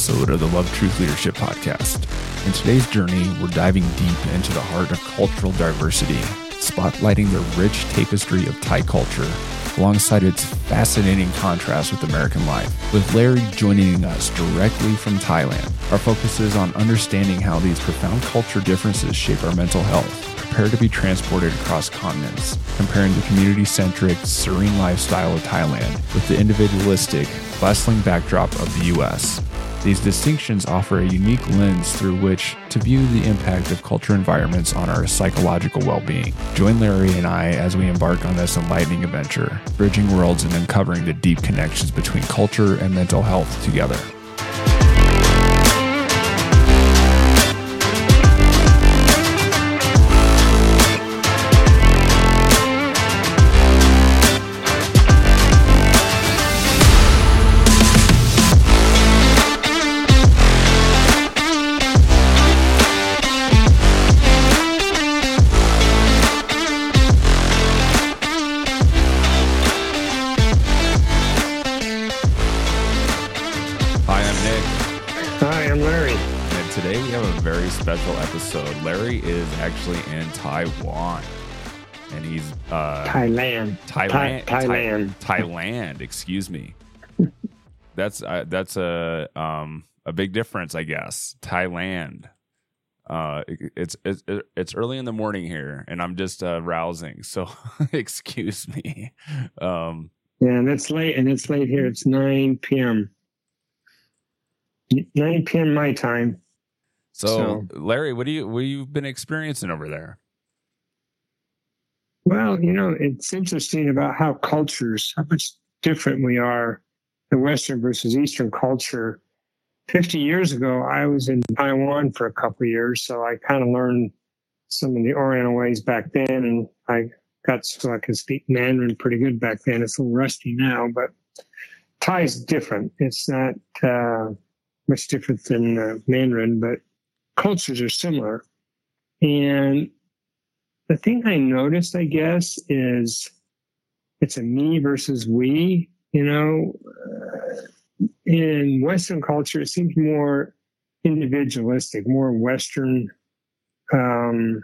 Episode of the Love Truth Leadership Podcast. In today's journey, we're diving deep into the heart of cultural diversity, spotlighting the rich tapestry of Thai culture alongside its fascinating contrast with American life. With Larry joining us directly from Thailand, our focus is on understanding how these profound culture differences shape our mental health prepare to be transported across continents, comparing the community centric, serene lifestyle of Thailand with the individualistic, bustling backdrop of the US. These distinctions offer a unique lens through which to view the impact of culture environments on our psychological well being. Join Larry and I as we embark on this enlightening adventure, bridging worlds and uncovering the deep connections between culture and mental health together. We have a very special episode. Larry is actually in Taiwan. And he's uh Thailand. Thailand Thai- Thailand. Thai- Thailand, excuse me. That's uh, that's a um a big difference, I guess. Thailand. Uh it- it's it's it's early in the morning here and I'm just uh rousing. So excuse me. Um Yeah, and it's late, and it's late here. It's 9 p.m. 9 p.m. my time. So, So- Larry, what do you what you've you been experiencing over there? Well, you know, it's interesting about how cultures, how much different we are, the Western versus Eastern culture. 50 years ago, I was in Taiwan for a couple of years, so I kind of learned some of the Oriental ways back then, and I got so I could speak Mandarin pretty good back then. It's a little rusty now, but Thai is different. It's not uh, much different than uh, Mandarin, but cultures are similar. And the thing I noticed, I guess, is it's a me versus we. You know, uh, in Western culture, it seems more individualistic, more Western. Um,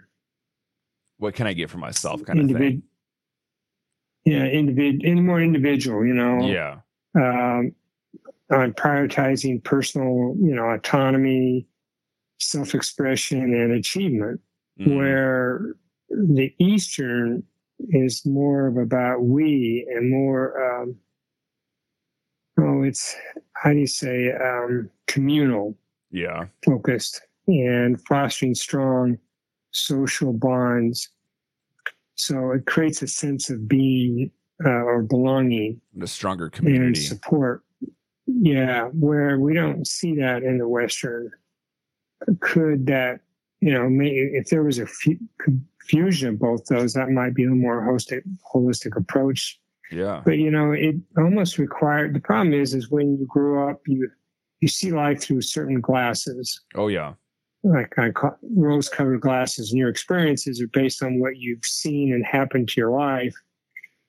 What can I get for myself kind of thing? Yeah, individ, more individual. You know, Yeah. um, on prioritizing personal, you know, autonomy, self-expression, and achievement. Mhm. where the Eastern is more of about we and more, um, oh, it's, how do you say, um, communal Yeah. focused and fostering strong social bonds. So it creates a sense of being uh, or belonging The stronger community and community. support. Yeah, where we don't see that in the Western. Could that, you know, if there was a fu- fusion of both those, that might be a more holistic, holistic approach. Yeah. But you know, it almost required. The problem is, is when you grow up, you you see life through certain glasses, Oh yeah. like I call rose-colored glasses, and your experiences are based on what you've seen and happened to your life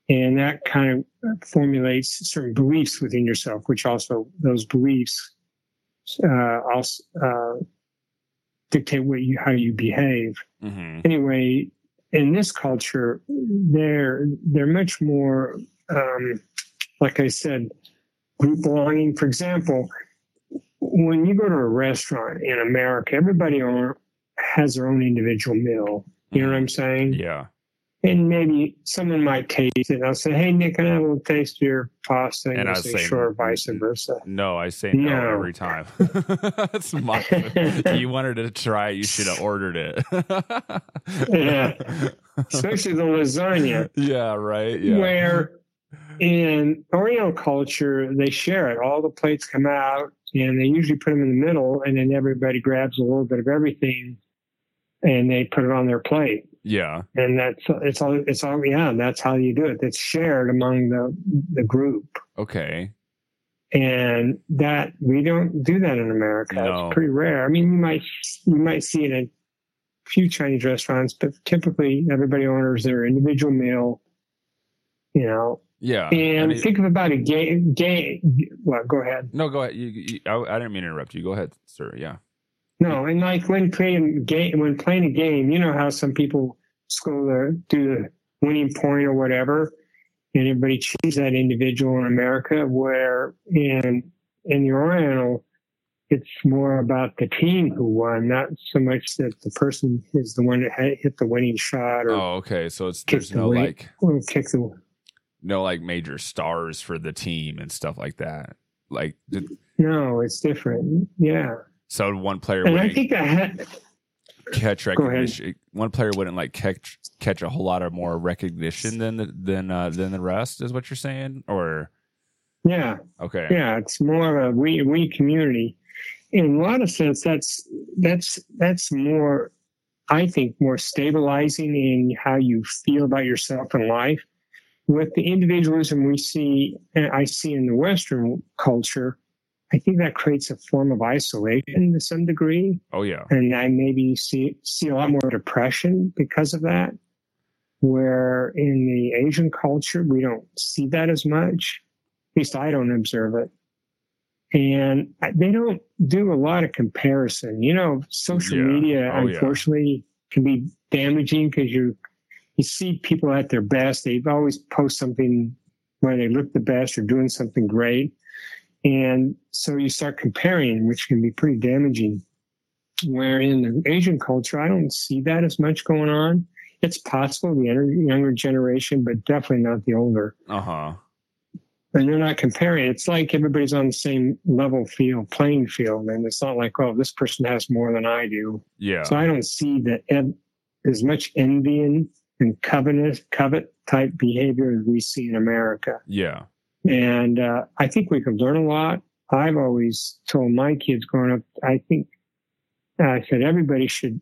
and that kind of formulates certain beliefs within yourself, which also those beliefs uh, also uh, dictate what you how you behave. hmm Anyway, in this culture, they're they're much more, um, like I said, group belonging. For example, when you go to a restaurant in America, everybody has their own individual meal. You know what I'm saying? Yeah. And maybe someone might taste it. I'll say, "Hey, Nick, can I have a little taste of your pasta?" And, And I'll say, say, "Sure," vice versa. No, I say no, No. every time. That's my. you wanted to try it, you should have ordered it. Yeah. Especially the lasagna, Yeah. Right. Yeah. where in Oriental culture they share it. All the plates come out, and they usually put them in the middle, and then everybody grabs a little bit of everything, and they put it on their plate. Yeah. And that's it's all it's all yeah. That's how you do it. It's shared among the the group. Okay. and that we don't do that in America. No. It's pretty rare. I mean, you might you might see it in a few Chinese restaurants, but typically everybody orders their individual meal, you know, Yeah. And I mean- think of about a game. Game. Well, go ahead. no, go ahead. You, you, I, I didn't mean to interrupt you. Go ahead, sir. Yeah. No, and like when playing game, when playing a game, you know how some people score the do the winning point or whatever, and everybody chooses that individual in America. Where in in the Oriental, it's more about the team who won, not so much that the person is the one that hit the winning shot or, Oh, okay. So it's there's the no like or kick the. no like major stars for the team and stuff like that. Like No, it's different. Yeah, so one player and I wouldn't think I had. catch recognition. One player wouldn't like catch catch a whole lot of more recognition than the, than uh, than the rest. Is what you're saying? Or Yeah, okay. yeah it's more of a we we community in a lot of sense that's that's that's more i think more stabilizing in how you feel about yourself in life with the individualism we see i see in the western culture i think that creates a form of isolation to some degree Oh yeah. and I maybe see see a lot more depression because of that. Where in the Asian culture we don't see that as much. At least I don't observe it. And they don't do a lot of comparison. You know, social Yeah. media Oh, yeah. unfortunately can be damaging because you you see people at their best. They always post something where they look the best or doing something great. And so you start comparing, which can be pretty damaging where in the Asian culture, I don't see that as much going on. It's possible the younger- younger generation, but definitely not the older. Uh huh. And they're not comparing. It's like everybody's on the same level field, playing field, and it's not like, oh, this person has more than I do. Yeah. So I don't see that as much envying and covet type behavior as we see in America. yeah. And uh, I think we could learn a lot. I've always told my kids growing up, I think I said everybody should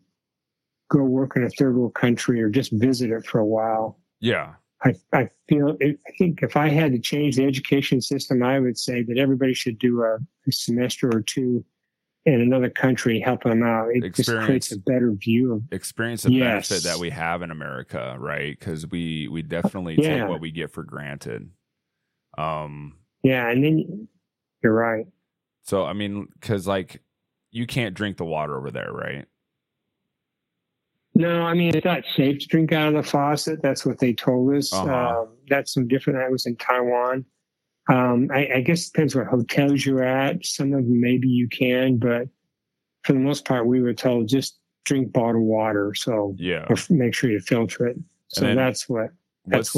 go work in a third world country or just visit it for a while. Yeah. I, I feel, I think if I had to change the education system, I would say that everybody should do a, a semester or two in another country, helping them out. It just creates a better view of, Experience the Yes. benefit that we have in America, right? Because we we definitely Yeah. take what we get for granted. Um. yeah. And then you're right. So I mean, because like you can't drink the water over there, right? No, I mean it's not safe to drink out of the faucet. That's what they told us. Uh-huh. Um, that's no different. I was in Taiwan. Um, I, I guess it depends what hotels you're at. Some of them maybe you can, but for the most part, we were told just drink bottled water. So Yeah. make sure you filter it. So then that's what that's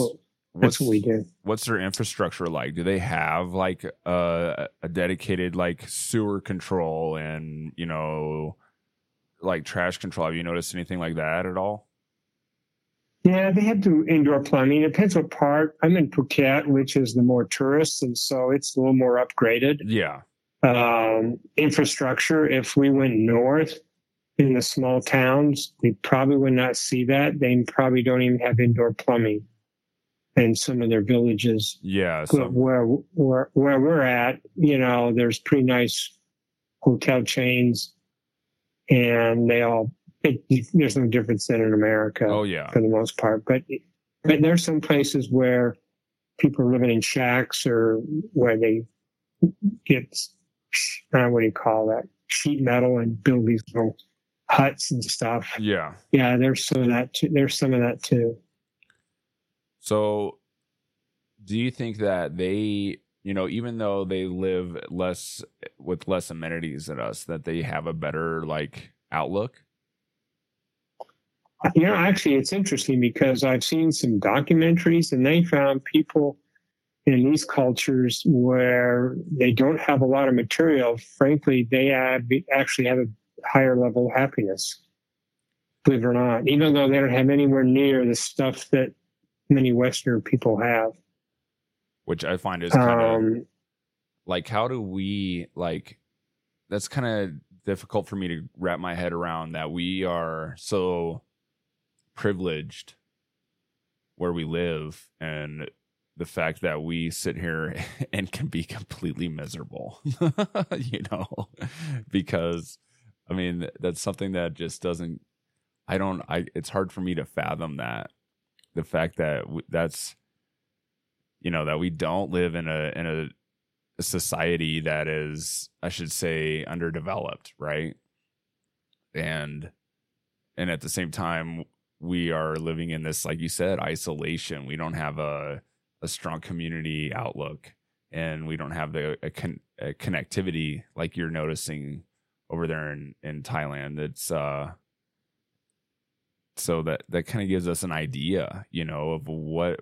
What's what that's what we do. what's their infrastructure like? Do they have like a, a dedicated like sewer control and you know like trash control? Have you noticed anything like that at all? Yeah, they have to indoor plumbing. It depends what part. I'm in Phuket, which is the more tourists, and so it's a little more upgraded. Yeah. um, infrastructure. If we went north in the small towns, we probably would not see that. They probably don't even have indoor plumbing in some of their villages. Yeah. Where where where we're at, you know, there's pretty nice hotel chains, and they all. It, there's no difference than in America oh yeah. for the most part. But but there's some places where people are living in shacks or where they get uh, what do you call that sheet metal and build these little huts and stuff. Yeah. Yeah, there's some of that. Too. There's some of that too. So, do you think that they, you know, even though they live less with less amenities than us, that they have a better like outlook? You know, actually, it's interesting because I've seen some documentaries and they found people in these cultures where they don't have a lot of material. Frankly, they have, actually have a higher level of happiness, believe it or not, even though they don't have anywhere near the stuff that many Western people have. Which I find is kind of Um, like, how do we like? That's kind of difficult for me to wrap my head around that we are so privileged where we live and the fact that we sit here and can be completely miserable you know because i mean that's something that just doesn't i don't i it's hard for me to fathom that the fact that w- that's you know that we don't live in a in a, a society that is i should say underdeveloped right? And and at the same time we are living in this like you said isolation. We don't have a a strong community outlook and we don't have the a con- a connectivity like you're noticing over there in in Thailand. It's uh so that that kind of gives us an idea you know of what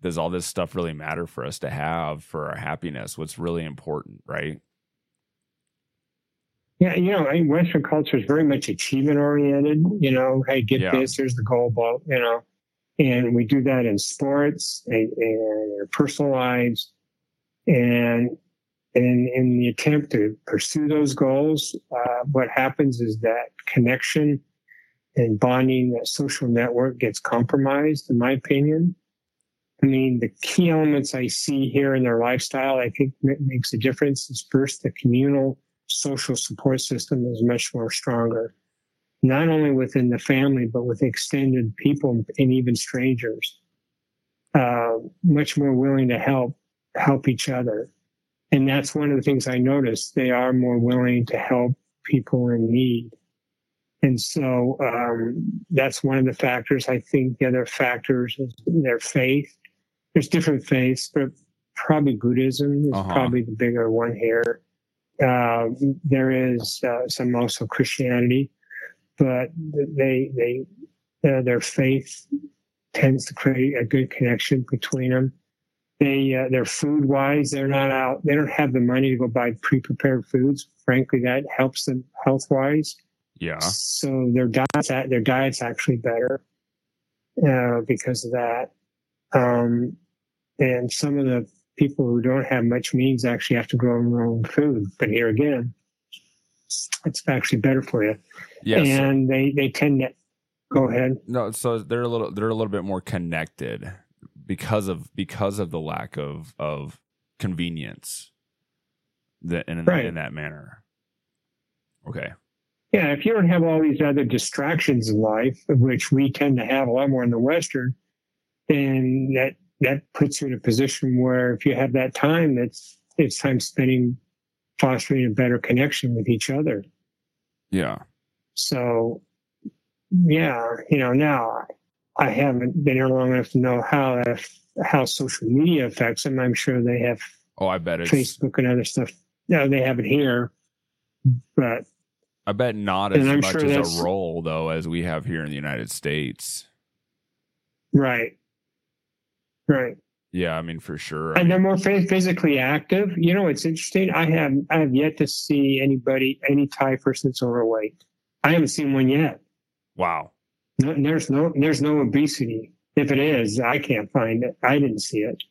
does all this stuff really matter for us to have for our happiness what's really important right yeah, you know, I mean, Western culture is very much achievement oriented. You know, hey, get Yeah. this, here's the goal, ball, you know, and we do that in sports and, and our personal lives, and and in the attempt to pursue those goals, uh, what happens is that connection and bonding, that social network gets compromised, in my opinion. I mean, the key elements I see here in their lifestyle, I think ma- makes a difference. Is first the communal social support system is much more stronger, not only within the family, but with extended people and even strangers. Uh, much more willing to help help each other, and that's one of the things I noticed. They are more willing to help people in need, and so um, that's one of the factors. I think the other factors is their faith. There's different faiths, but probably Buddhism is Uh-huh. probably the bigger one here. Uh, there is uh, some also Christianity, but they they uh, their faith tends to create a good connection between them. They uh, their food wise, they're not out. They don't have the money to go buy pre prepared foods. Frankly, that helps them health wise. Yeah So their diets their diets actually better uh, because of that. Um, and some of the people who don't have much means actually have to grow their own food. But here again, it's actually better for you. yes And they they tend to go ahead. no so they're a little they're a little bit more connected because of because of the lack of of convenience that in, Right. in that manner okay Yeah, if you don't have all these other distractions in life, of which we tend to have a lot more in the Western, then that that puts you in a position where if you have that time, it's it's time spending fostering a better connection with each other. yeah So, yeah, you know, now I haven't been here long enough to know how that, how social media affects them. I'm sure they have oh i bet it's Facebook and other stuff. No, they have it here, but i bet not as much sure as a role though as we have here in the united states right, right. yeah i mean for sure I and mean, they're more phys- physically active. You know, it's interesting. I have I have yet to see anybody, any Thai person that's overweight. I haven't seen one yet. wow No, there's no there's no obesity. If it is, I can't find it. I didn't see it.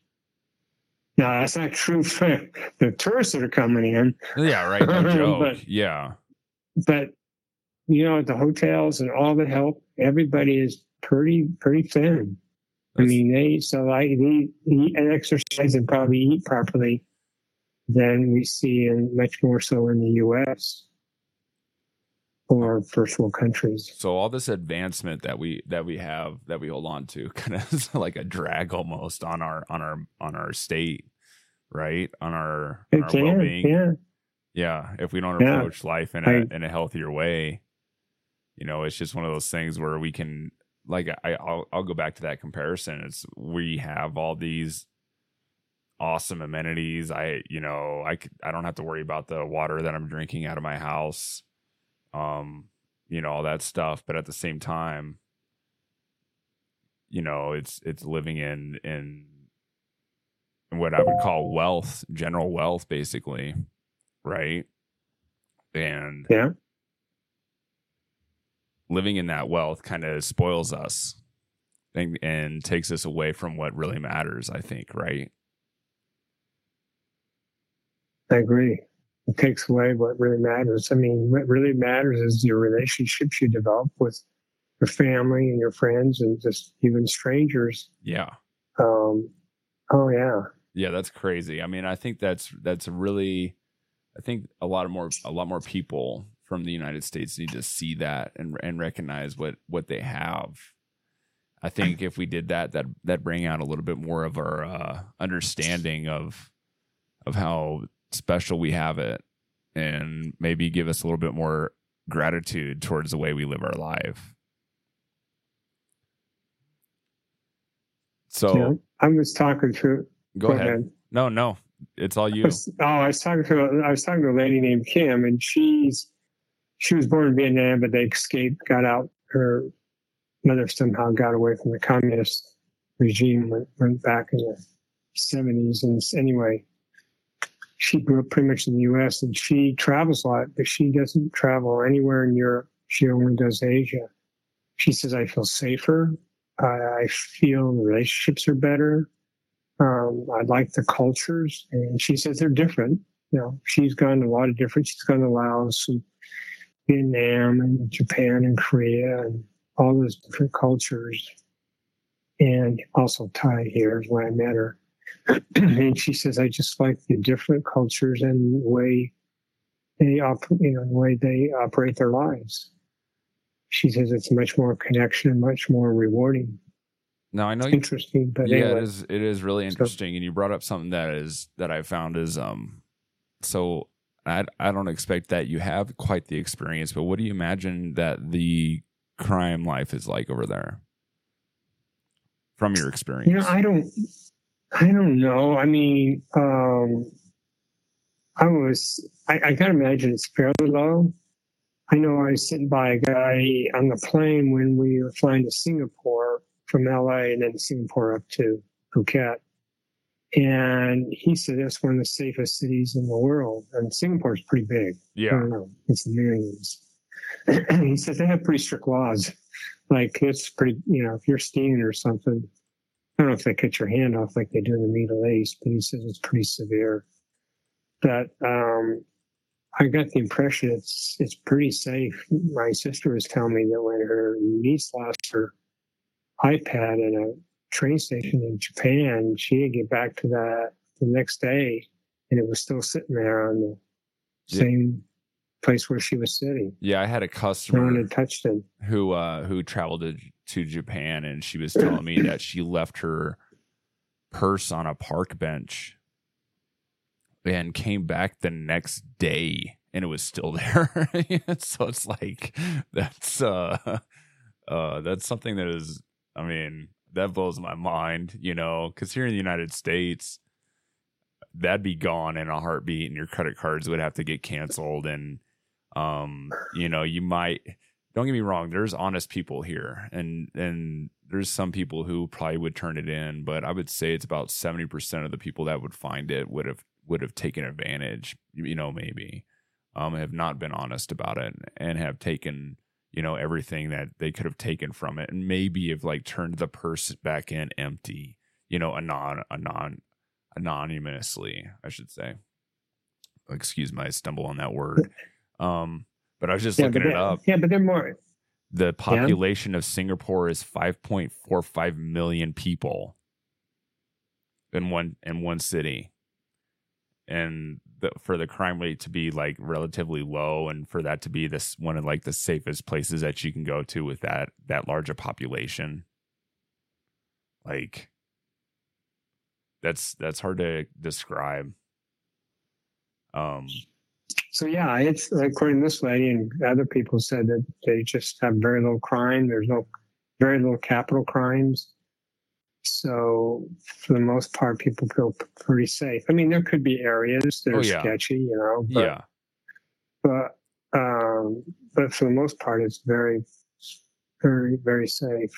No, that's not true for the tourists that are coming in. yeah right no joke But- yeah But you know, at the hotels and all the help, everybody is pretty pretty thin. I mean, they so I they eat and exercise and probably eat properly than we see in much more so in the U.S. or first world countries. so all this advancement that we that we have that we hold on to kind of like a drag almost on our on our on our state right on our, on our well-being yeah. Yeah if we don't Yeah. approach life in a I- in a healthier way you know it's just one of those things where we can like I I'll, I'll go back to that comparison. It's we have all these awesome amenities. I you know I I don't have to worry about the water that I'm drinking out of my house um you know all that stuff. But at the same time you know it's it's living in in in what I would call wealth general wealth basically right and Yeah. living in that wealth kind of spoils us and, and takes us away from what really matters i think right I agree. It takes away what really matters. I mean, what really matters is your relationships you develop with your family and your friends and just even strangers. yeah Um, oh yeah, yeah that's crazy i mean i think that's that's really i think a lot of more a lot more people from the united states need to see that and and recognize what what they have I think if we did that, that that bring out a little bit more of our uh, understanding of of how special we have it, and maybe give us a little bit more gratitude towards the way we live our life. So Yeah. I was talking to. go, ahead. No, no, it's all I you. was, oh, I was talking to I was talking to a lady named Kim, and she's she was born in Vietnam, but they escaped, got out. Her mother somehow got away from the communist regime, went, went back in the seventies, and anyway, she grew up pretty much in the U.S. and she travels a lot, but she doesn't travel anywhere in Europe. She only does Asia. She says, "I feel safer. I, I feel relationships are better." Um, I like the cultures, and she says they're different. You know, she's gone to a lot of different. She's gone to Laos and Vietnam and Japan and Korea and all those different cultures, and also Thai here is when I met her. and she says I just like the different cultures and the way they op- you know, the way they operate their lives. She says it's much more connection, much more rewarding. No, I know you Interesting, but yeah, anyway. it is. It is really interesting, and you brought up something that is that I found is um. So I I don't expect that you have quite the experience, but what do you imagine that the crime life is like over there from your experience? You know, I don't, I don't know. I mean, um, I was, I, I gotta imagine it's fairly low. I know I was sitting by a guy on the plane when we were flying to Singapore from LA and then Singapore up to Phuket. And he said it's one of the safest cities in the world. And Singapore's pretty big. I yeah, don't know. It's millions. he says they have pretty strict laws. Like it's pretty, you know, if you're stealing or something, I don't know if they cut your hand off like they do in the Middle East, but he says it's pretty severe. But um, I got the impression it's it's pretty safe. My sister was telling me that when her niece lost her iPad at a train station in Japan, she didn't get back to that the next day, and it was still sitting there on the Yeah. same place where she was sitting. yeah. I had a customer No one had touched it. who uh who traveled to, to Japan, and she was telling me that she left her purse on a park bench and came back the next day and it was still there so it's like that's uh uh that's something that is i mean that blows my mind you know because here in the united states that'd be gone in a heartbeat and your credit cards would have to get canceled and um you know you might don't get me wrong there's honest people here and and there's some people who probably would turn it in but i would say it's about 70% of the people that would find it would have would have taken advantage you know maybe um have not been honest about it and have taken you know everything that they could have taken from it and maybe have like turned the purse back in empty you know anon anon anonymously i should say excuse my stumble on that word um but i was just looking it up Yeah, but they're more. the population of Singapore is 5.45 million people in one in one city. And the, for the crime rate to be like relatively low and for that to be this one of like the safest places that you can go to with that that larger population like that's that's hard to describe um So yeah, it's according to this lady and other people said that they just have very little crime. There's no very little capital crimes. So for the most part, people feel pretty safe. I mean, there could be areas that Oh, are yeah. sketchy, you know. But, yeah But um, but for the most part, it's very, very, very safe.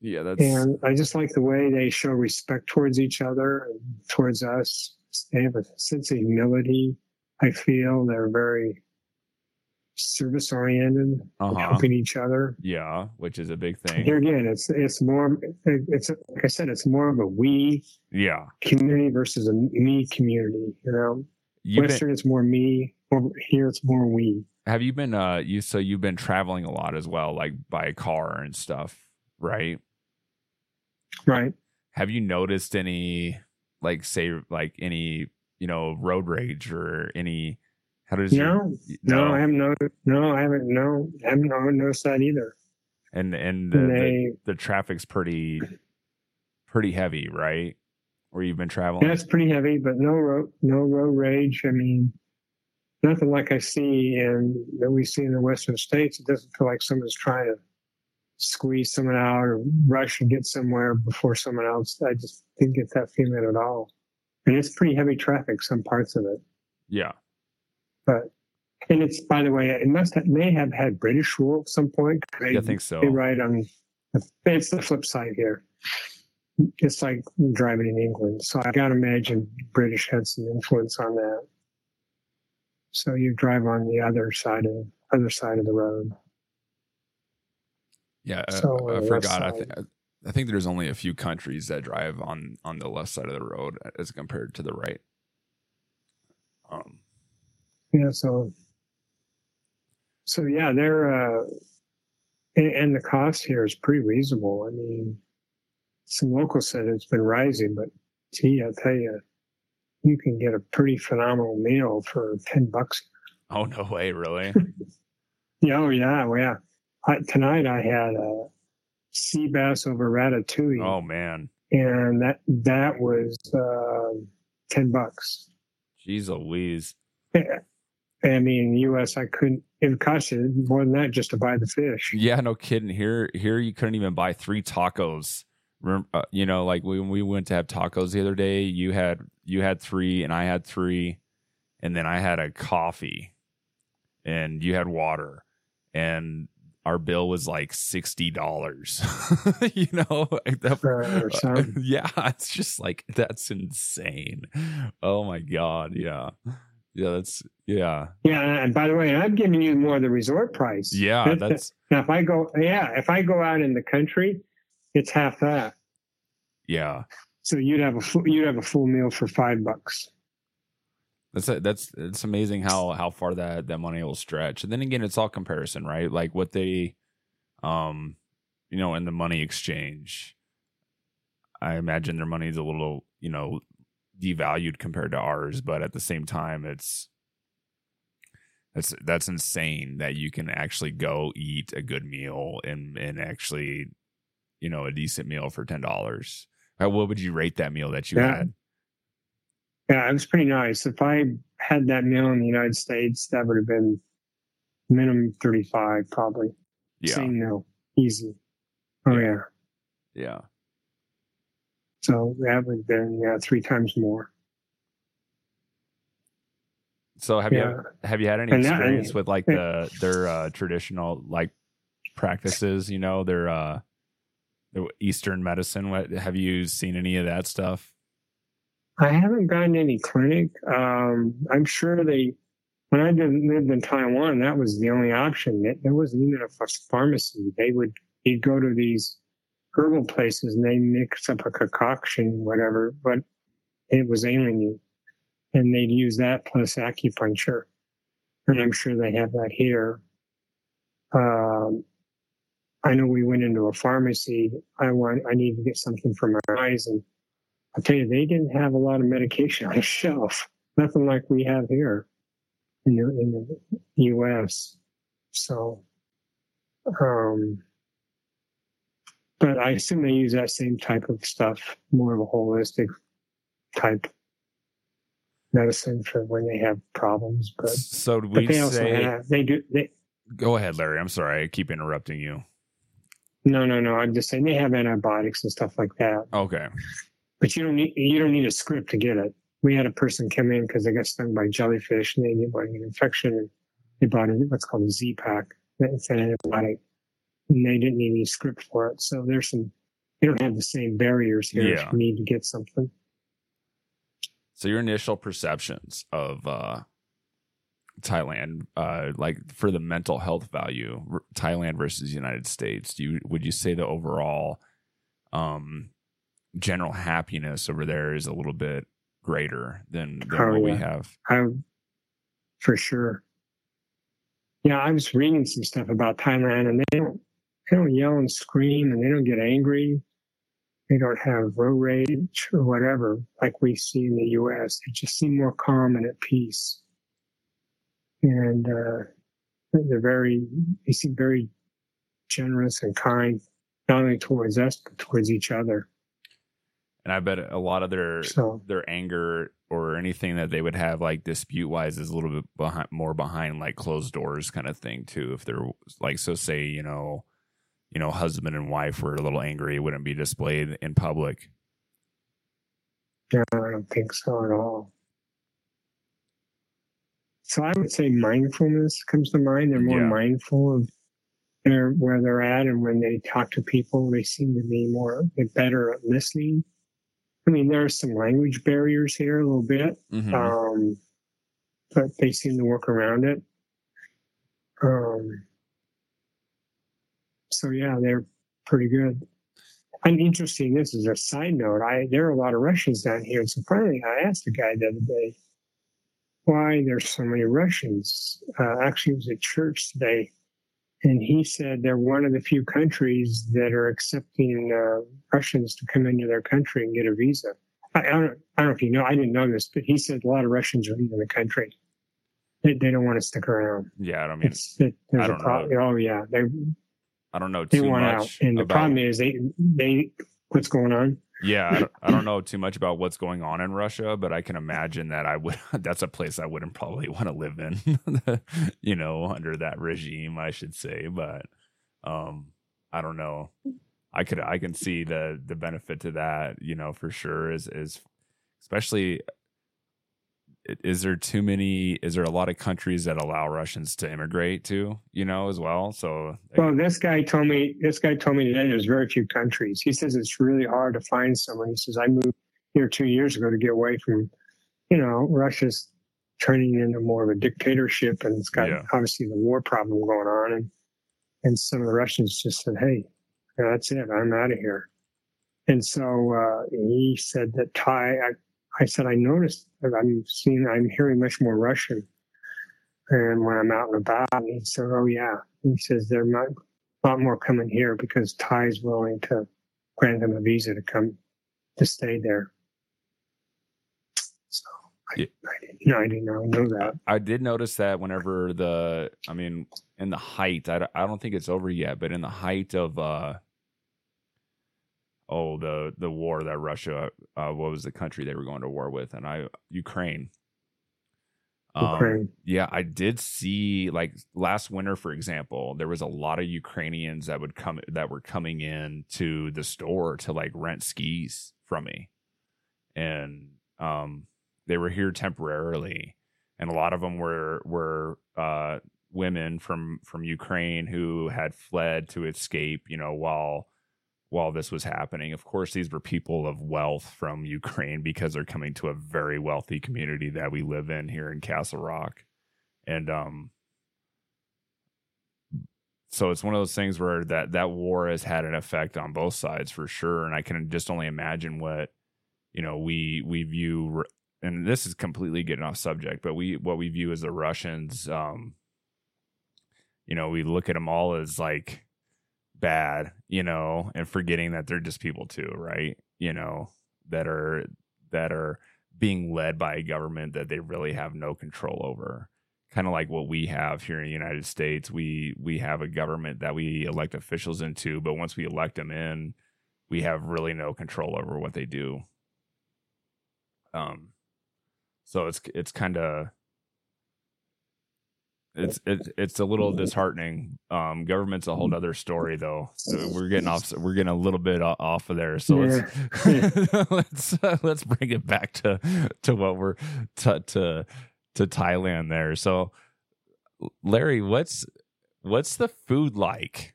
yeah that's And I just like the way they show respect towards each other and towards us. They have a sense of humility. I feel they're very service oriented, uh-huh helping each other. yeah which is a big thing Here again, it's it's more. It's like I said, it's more of a we yeah community versus a me community. You know, You've been- Western it's more me. Over here it's more we. Have you been uh you so you've been traveling a lot as well, like by car and stuff, right? Right. Have you noticed any like say like any, you know, road rage or any how does your No, no, I haven't noticed. No, I haven't. No, I haven't noticed that either. and and the, And the, they, the traffic's pretty pretty heavy, right? Where you've been traveling. that's pretty heavy, but no road, no road rage. I mean, nothing like I see in that we see in the Western states. It doesn't feel like someone's trying to squeeze someone out or rush and get somewhere before someone else. I just didn't get that feeling at all. And it's pretty heavy traffic, some parts of it. Yeah. But and it's by the way, it must have, may have had British rule at some point. They, Yeah, I think so. They ride on. It's the flip side here. It's like driving in England, so I gotta imagine British had some influence on that. So you drive on the other side of other side of the road. Yeah, uh, So, I uh, forgot. I think I think there's only a few countries that drive on on the left side of the road as compared to the right. Um, Yeah, so so yeah, they're uh and, and the cost here is pretty reasonable. I mean, some locals said it's been rising, but gee, I tell you, you can get a pretty phenomenal meal for ten bucks. oh no way, really? Yeah, oh yeah, well, yeah. I, tonight I had a sea bass over ratatouille, oh man, and that that was uh, ten bucks. jeez Louise. I mean, U.S. I couldn't. It cost you more than that just to buy the fish. Yeah, no kidding. Here, here you couldn't even buy three tacos. Uh, you know, like when we went to have tacos the other day, you had you had three, and I had three, and then I had a coffee, and you had water, and our bill was like sixty dollars. you know, that- yeah, it's just like that's insane. Oh my god, yeah, yeah, that's yeah, Yeah, and by the way, I'm giving you more of the resort price. yeah, that's now if I go, yeah, if I go out in the country, it's half that. yeah. So you'd have a full, you'd have a full meal for five bucks. That's that's it's amazing how how far that that money will stretch. And then again, it's all comparison, right? Like what they, um, you know, in the money exchange, I imagine their money is a little, you know, devalued compared to ours, but at the same time, it's that's that's insane that you can actually go eat a good meal and and actually, you know, a decent meal for ten dollars. What would you rate that meal that you Yeah. had? Yeah, it was pretty nice. If I had that meal in the United States, that would have been minimum thirty five, probably. Yeah, Same meal, easy. Oh yeah. yeah. So that would have been yeah three times more. So have Yeah. you have you had any And that- experience with like the their uh, traditional like practices? You know, their uh, the Eastern medicine. What have you seen any of that stuff? I haven't gotten any clinic. Um, I'm sure they, when I did, lived in Taiwan, that was the only option. It, there wasn't even a pharmacy. They would, you'd go to these herbal places and they mix up a concoction, whatever, but it was ailing you. And they'd use that plus acupuncture. And I'm sure they have that here. Um, I know we went into a pharmacy. I want, I need to get something for my eyes and I'll tell you, they didn't have a lot of medication on the shelf. Nothing like we have here in the, in the U.S. So, um, but I assume they use that same type of stuff, more of a holistic type medicine for when they have problems. But, So do but we they also say? have, they do, they, Go ahead, Larry. I'm sorry. I keep interrupting you. no, no, no. I'm just saying they have antibiotics and stuff like that. Okay. but you don't need you don't need a script to get it. We had a person come in because they got stung by jellyfish and they had an infection. And they bought a, what's called a Z pack. It's an antibiotic, and they didn't need any script for it. So there's some. They don't have the same barriers here Yeah. if you need to get something. So your initial perceptions of uh, Thailand, uh, like for the mental health value, r- Thailand versus United States, do you would you say the overall um, general happiness over there is a little bit greater than, than Oh, what we have? I, for sure. Yeah, I was reading some stuff about Thailand, and they don't they don't yell and scream, and they don't get angry. They don't have road rage or whatever like we see in the U.S. They just seem more calm and at peace, and uh, they're very they seem very generous and kind, not only towards us but towards each other. And I bet a lot of their so, their anger or anything that they would have like dispute wise is a little bit behind more behind like closed doors kind of thing too. If they're like so say, you know, you know, husband and wife were a little angry, it wouldn't be displayed in public. Yeah, I don't think so at all. So I would say mindfulness comes to mind. They're more yeah. mindful of their, where they're at, and when they talk to people, they seem to be more better at listening. I mean, there are some language barriers here a little bit, mm-hmm. um, but they seem to work around it. Um, so yeah, they're pretty good. And interesting. This is a side note. I there are a lot of Russians down here. So finally, I asked a guy the other day why there's so many Russians. Uh, actually, it was at church today, and he said they're one of the few countries that are accepting uh, Russians to come into their country and get a visa. I, I, don't, I don't know if you know. I didn't know this, but he said a lot of Russians are leaving the country. They, they don't want to stick around. Yeah, I don't mean. It, I don't know. Oh yeah, they I don't know too much. Out. And the problem is they they what's going on. Yeah, I don't, I don't, know too much about what's going on in Russia, but I can imagine that I would. That's a place I wouldn't probably want to live in. you know, under that regime, I should say. But um, I don't know. I could I can see the the benefit to that. You know, for sure is is especially is there too many is there a lot of countries that allow russians to immigrate to you know as well? So well this guy told me this guy told me today there's very few countries. He says it's really hard to find someone. He says i moved here two years ago to get away from you know russia's turning into more of a dictatorship and it's got yeah. obviously the war problem going on. And and some of the russians just said hey that's it. I'm out of here. And so uh, he said that Thai, I, I said, I noticed I'm seeing, I'm hearing much more Russian. And when I'm out and about, and he said, Oh, yeah. He says, There might a lot more coming here because is willing to grant them a visa to come to stay there. So I, yeah. I, didn't, no, I didn't know, know that. I did notice that whenever the, I mean, in the height, I, I don't think it's over yet, but in the height of, uh, oh the the war that Russia uh, what was the country they were going to war with and I Ukraine. Um, Ukraine. yeah, I did see like last winter, for example, there was a lot of Ukrainians that would come that were coming in to the store to like rent skis from me, and um, they were here temporarily, and a lot of them were were uh, women from from Ukraine who had fled to escape, you know, while while this was happening. Of course, these were people of wealth from Ukraine because they're coming to a very wealthy community that we live in here in Castle Rock. And um so it's one of those things where that that war has had an effect on both sides for sure and I can just only imagine what you know we we view and this is completely getting off subject, but we what we view as the Russians um you know, we look at them all as like bad, you know, and forgetting that they're just people too, right? You know, that are that are being led by a government that they really have no control over. Kind of like what we have here in the United States. We we have a government that we elect officials into, but once we elect them in, we have really no control over what they do. Um so it's it's kind of it's it's it's a little disheartening. Um, government's a whole other story, though. We're getting off. We're getting a little bit off of there. So yeah. let's let's uh, let's bring it back to to what we're to to to Thailand there. So, Larry, what's what's the food like?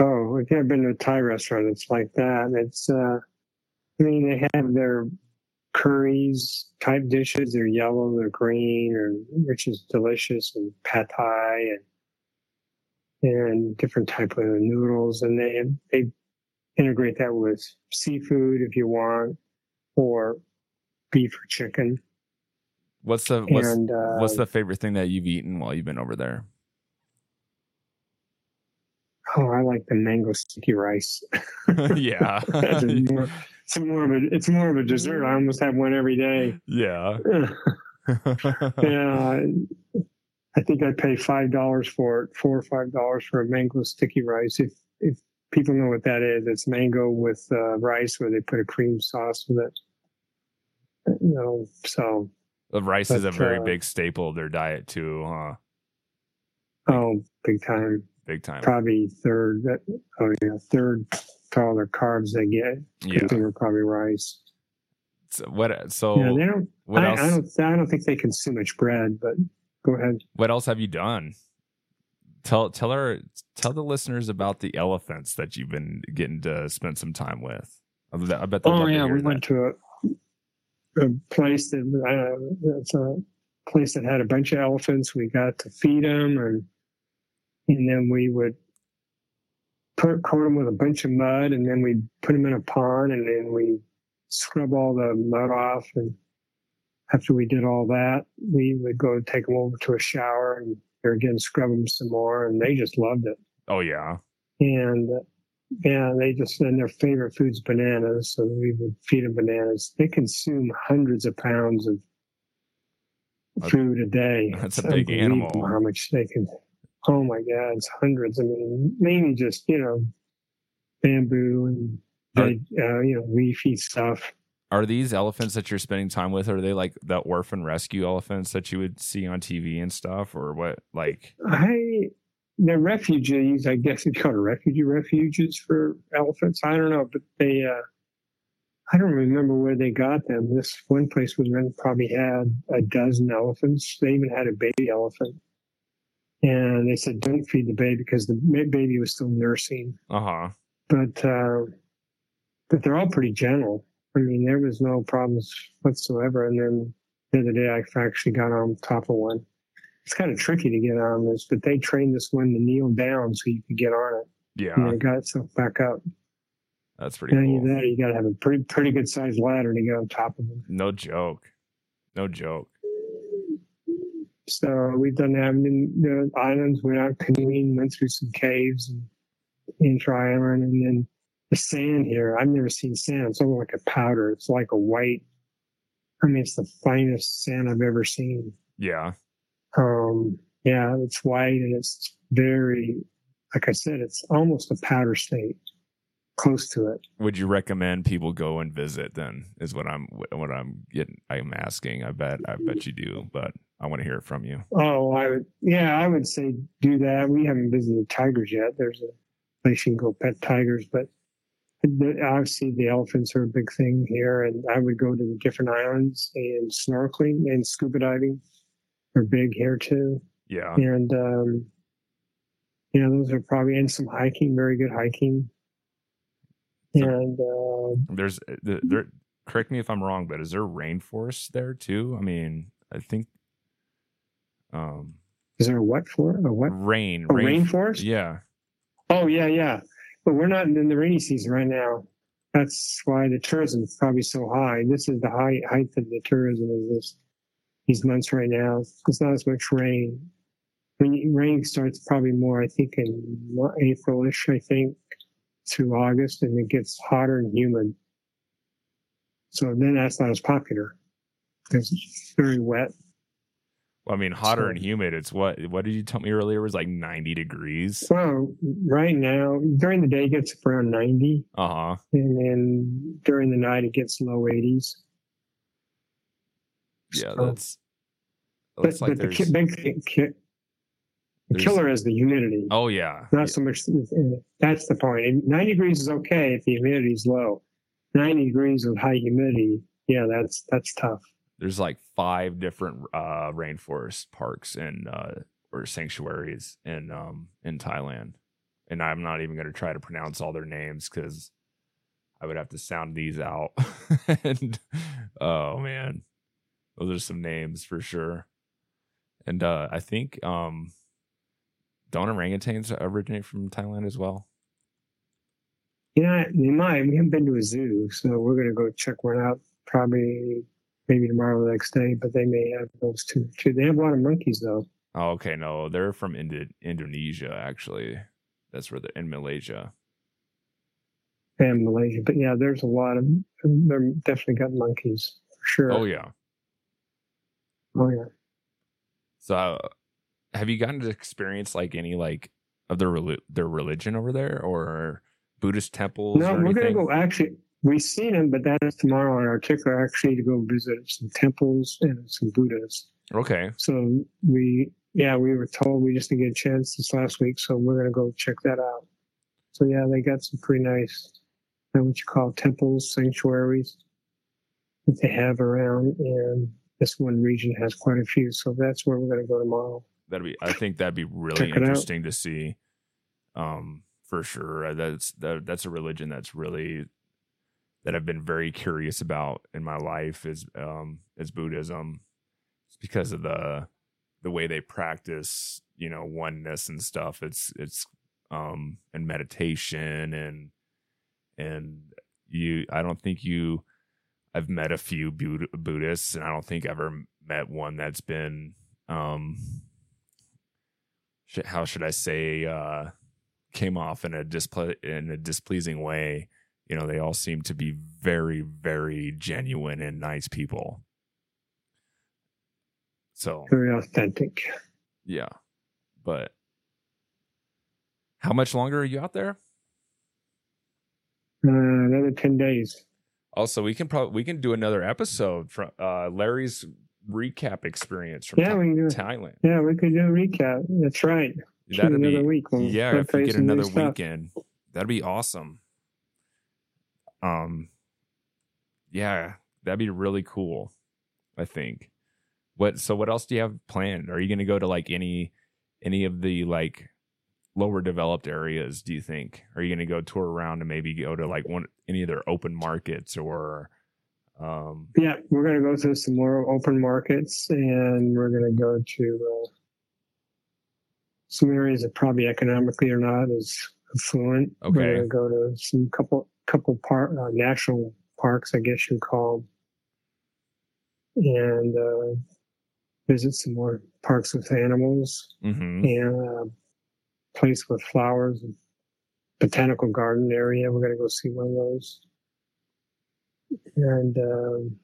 Oh, I've never been to a Thai restaurant. It's like that. It's uh, I mean, they have their curries type dishes. They're yellow, they're green, and which is delicious, and pad thai and and different type of noodles, and they they integrate that with seafood if you want, or beef or chicken. What's the what's, and, uh, what's the favorite thing that you've eaten while you've been over there? Oh, I like the mango sticky rice. yeah, more, it's more of a it's more of a dessert. I almost have one every day. Yeah. yeah. I think I pay five dollars for it, four or five dollars for a mango sticky rice. If if people know what that is, it's mango with uh, rice where they put a cream sauce with it. You know, so The rice is a very uh, big staple of their diet too, huh? oh, big time, Big time. probably third. Oh yeah, third to all their carbs they get. Yeah. Consider probably rice. So what? So yeah, they don't. what I, else? I don't. I don't think they consume much bread. But go ahead. what else have you done? Tell tell our tell the listeners about the elephants that you've been getting to spend some time with. I bet I bet they'd Oh yeah, we that. went to a, a place that uh, it's a place that had a bunch of elephants. We got to feed them, and and then we would put coat them with a bunch of mud, and then we put them in a pond, and then we scrub all the mud off. And after we did all that, we would go take them over to a shower, and there again scrub them some more, and they just loved it Oh yeah. and uh, yeah, they just and their favorite food's bananas, so we would feed them bananas. They consume hundreds of pounds of food a day. that's a big animal. How much they can? Oh my God, it's hundreds. I mean, mainly just you know, bamboo and Are- uh, you know leafy stuff. Are these elephants that you're spending time with? Are they like the orphan rescue elephants that you would see on TV and stuff, or what? Like, I they're refugees, I guess it's called a refugee refuges for elephants. I don't know, but they uh I don't remember where they got them. This one place was probably had a dozen elephants. They even had a baby elephant. And they said don't feed the baby because the baby was still nursing. uh huh. But uh but they're all pretty gentle. I mean, there was no problems whatsoever. And then the other day, I actually got on top of one. It's kind of tricky to get on this, but they trained this one to kneel down so you could get on it. Yeah, And it got itself back up. that's pretty And cool. that, you got to have a pretty pretty good sized ladder to get on top of them. No joke. No joke. So we've done that. And then the islands, went out canoeing, went through some caves and in Tri-Island, and then the sand here. I've never seen sand. It's almost like a powder. It's like a white. I mean, it's the finest sand I've ever seen. Yeah. Um, yeah, it's white and it's very, like I said, it's almost a powder state, close to it. Would you recommend people go and visit? Then is what I'm what I'm getting. I'm asking. I bet. I bet you do. But I want to hear it from you. Oh, I would, yeah, I would say do that. We haven't visited tigers yet. There's a place you can go pet tigers, but obviously the elephants are a big thing here. And I would go to the different islands and snorkeling and scuba diving are big here too. Yeah. And, um, yeah, those are probably, and some hiking, very good hiking. So- And, uh, There's the- there. Correct me if I'm wrong, but is there rainforest there too? I mean, I think. Um, is there a what for? A what? rain. A rain- rainforest? Yeah. Oh yeah, yeah. But we're not in the rainy season right now. That's why the tourism is probably so high. This is the high height of the tourism is this these months right now. It's not as much rain. When rain starts probably more, I think in April-ish, I think, through August, and it gets hotter and humid. So then that's not as popular. It's very wet. I mean, hotter So- and humid. It's what? What did you tell me earlier? It was like 90 degrees. Well, right now, during the day it gets around 90. Uh huh. and then during the night it gets low 80s. Yeah, So- that's. but, like but the ki- big ki- the killer is the humidity. Oh yeah. Not so much. That's the point. 90 degrees is okay if the humidity is low. 90 degrees with high humidity, yeah, that's that's tough. There's like five different uh rainforest parks and uh or sanctuaries in um in Thailand, and I'm not even going to try to pronounce all their names because I would have to sound these out. and oh man, those are some names for sure. And uh I think um don't orangutans originate from Thailand as well? Yeah, they might. We haven't been to a zoo, so we're going to go check one out probably maybe tomorrow or the next day. But they may have those two. too. They have a lot of monkeys though. Oh, okay, no, they're from Indo- Indonesia actually. That's where they're in Malaysia. And Malaysia, but yeah, there's a lot of. They're definitely got monkeys for sure. Oh yeah. Oh yeah. So, uh, have you gotten to experience like any like of their their religion over there or Buddhist temples? No, we're gonna go. Actually, we've seen them, but that's tomorrow on our ticket. Actually, to go visit some temples and some Buddhas. Okay. So we, yeah, we were told we just didn't get a chance this last week, so we're gonna go check that out. So yeah, they got some pretty nice, what you call temples, sanctuaries that they have around, and this one region has quite a few. So that's where we're gonna go tomorrow. That'd be. I think that'd be really interesting to see. Um, for sure. Uh, that's that, that's a religion that's really that I've been very curious about in my life is um is Buddhism. It's because of the the way they practice, you know, oneness and stuff. It's it's um and meditation and and you I don't think you I've met a few Buddhists and I don't think I've ever met one that's been um how should I say uh came off in a disple- in a displeasing way. You know, they all seem to be very, very genuine and nice people. So very authentic. Yeah, but how much longer are you out there? Uh, another ten days. Also, we can probably we can do another episode from uh, Larry's recap experience from yeah, we can do, Thailand. Yeah, we could do a recap. That's right. That'd another be, week. yeah, if we get another weekend, that'd be awesome. Um, yeah, that'd be really cool. I think. What? So, what else do you have planned? Are you going to go to like any any of the like lower developed areas? Do you think? Are you going to go tour around and maybe go to like one any of their open markets or? Um, yeah, we're going to go to some more open markets, and we're going to go to. Uh, some areas that probably economically are not as affluent. Okay. We're going to go to some couple couple park uh, national parks, I guess you call them, and uh, visit some more parks with animals mm-hmm. and a uh, place with flowers, botanical garden area. We're going to go see one of those, and. Um,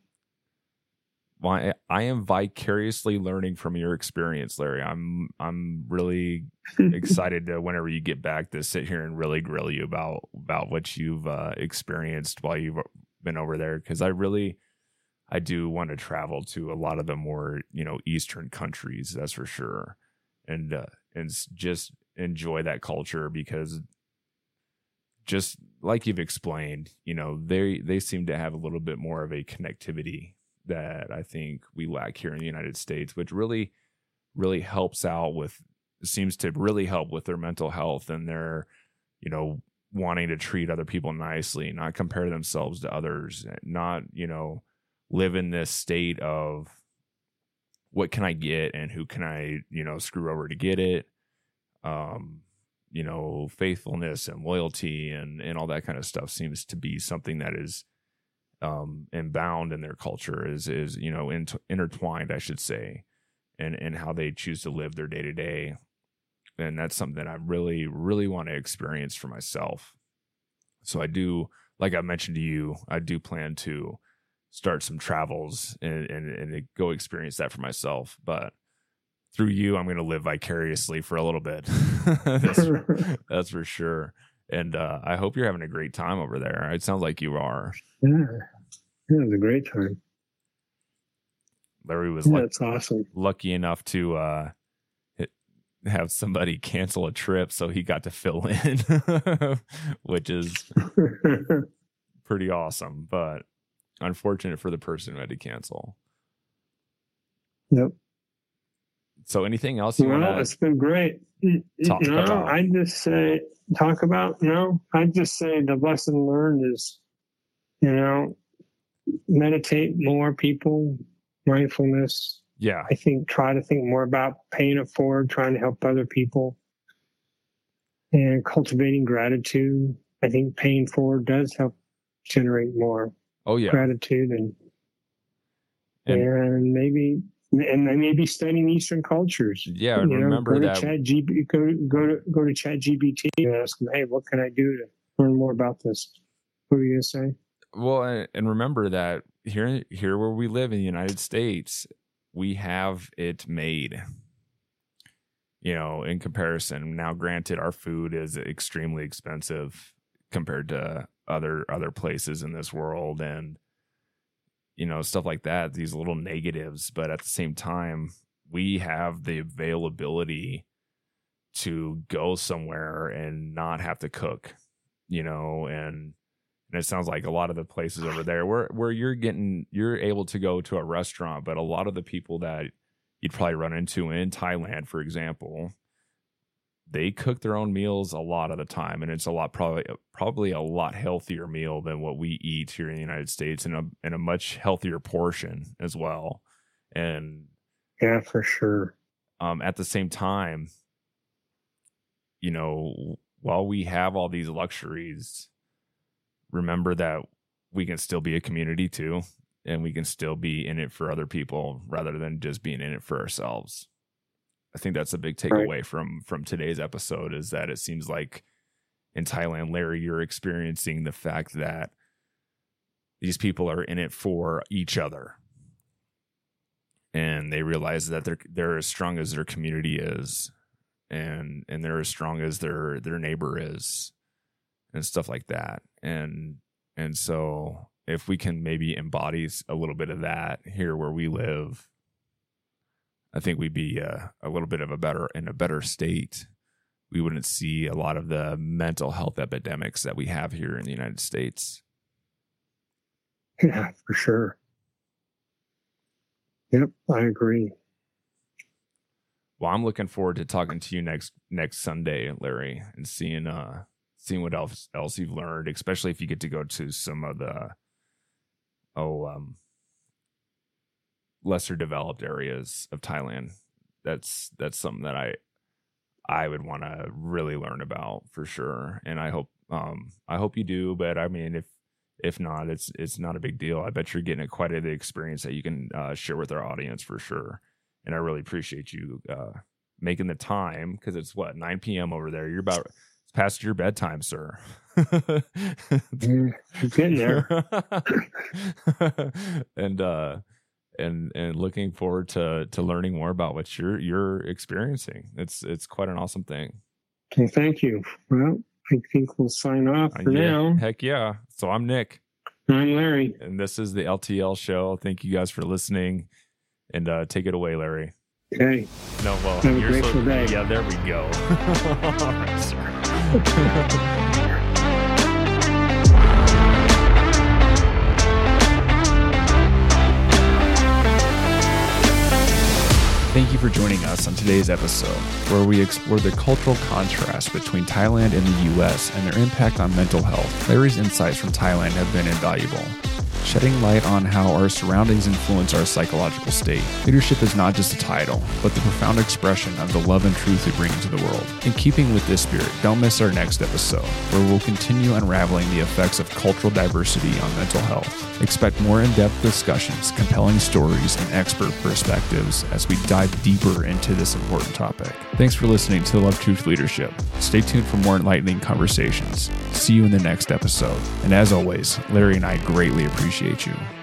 why I am vicariously learning from your experience, Larry. I'm I'm really excited to whenever you get back to sit here and really grill you about about what you've uh, experienced while you've been over there because I really I do want to travel to a lot of the more you know eastern countries that's for sure and uh, and just enjoy that culture because just like you've explained you know they they seem to have a little bit more of a connectivity that I think we lack here in the United States, which really, really helps out with, seems to really help with their mental health and their, you know, wanting to treat other people nicely, not compare themselves to others, not, you know, live in this state of what can I get and who can I, you know, screw over to get it. Um, you know, faithfulness and loyalty and and all that kind of stuff seems to be something that is um, and bound in their culture is is you know intertwined, I should say, and and how they choose to live their day to day, and that's something that I really really want to experience for myself. So I do, like I mentioned to you, I do plan to start some travels and and, and go experience that for myself, but through you, I'm going to live vicariously for a little bit. that's, that's for sure and uh, I hope you're having a great time over there. It sounds like you are. Yeah, yeah, it was a great time. Larry was yeah, that's awesome. lucky enough to uh, hit, have somebody cancel a trip, so he got to fill in, which is pretty awesome. But unfortunate for the person who had to cancel. Yep. So, anything else you well, want to? It's been great. Talk you know, about? I just say talk about. You know, I just say the lesson learned is, you know, meditate more. People, mindfulness. Yeah. I think try to think more about paying it forward, trying to help other people, and cultivating gratitude. I think paying forward does help generate more. Oh yeah. Gratitude and and, and maybe and maybe studying Eastern cultures. Yeah, you remember know, go that. To Chat G, go, go to go to Chat GPT and ask them, hey, what can I do to learn more about this? What are you gonna say? Well, and remember that here, here where we live in the United States, we have it made. you know, in comparison. Now, granted, our food is extremely expensive compared to other other places in this world, and you know, stuff like that. These little negatives, but at the same time, we have the availability to go somewhere and not have to cook, you know, and and it sounds like a lot of the places over there where where you're getting you're able to go to a restaurant, but a lot of the people that you'd probably run into in Thailand, for example, they cook their own meals a lot of the time, and it's a lot probably probably a lot healthier meal than what we eat here in the United States, and a and a much healthier portion as well. And yeah, for sure. Um, at the same time, you know, while we have all these luxuries, remember that we can still be a community too and we can still be in it for other people rather than just being in it for ourselves i think that's a big takeaway right. from from today's episode is that it seems like in thailand larry you're experiencing the fact that these people are in it for each other and they realize that they're they're as strong as their community is and and they're as strong as their their neighbor is and stuff like that and and so if we can maybe embody a little bit of that here where we live i think we'd be uh, a little bit of a better in a better state. We wouldn't see a lot of the mental health epidemics that we have here in the united states. Yeah for sure. Yep i agree. Well i'm looking forward to talking to you next next sunday larry and seeing uh seeing what else else you've learned, especially if you get to go to some of the oh um lesser developed areas of Thailand. That's that's something that I I would want to really learn about for sure. And I hope um I hope you do, but I mean if if not, it's it's not a big deal. I bet you're getting a quite a the experience that you can uh, share with our audience for sure. And I really appreciate you uh, making the time because it's what 9 p.m. over there. You're about it's past your bedtime, sir. mm, getting there. and uh and and looking forward to to learning more about what you're you're experiencing. It's it's quite an awesome thing. Okay, thank you. Well, I think we'll sign off for yeah, now. Heck yeah. So I'm Nick. I'm Larry. And this is the LTL show. Thank you guys for listening. And uh take it away, Larry. Okay. No, well, Have a grateful so, day. Yeah, there we go. All right, sir. Thank you for joining us on today's episode, where we explore the cultural contrast between Thailand and the US and their impact on mental health. Larry's insights from Thailand have been invaluable shedding light on how our surroundings influence our psychological state. Leadership is not just a title, but the profound expression of the love and truth we bring into the world. In keeping with this spirit, don't miss our next episode, where we'll continue unraveling the effects of cultural diversity on mental health. Expect more in depth discussions, compelling stories, and expert perspectives as we dive deeper into this important topic. Thanks for listening to Love Truth Leadership. Stay tuned for more enlightening conversations. See you in the next episode. And as always, Larry and I greatly appreciate appreciate you.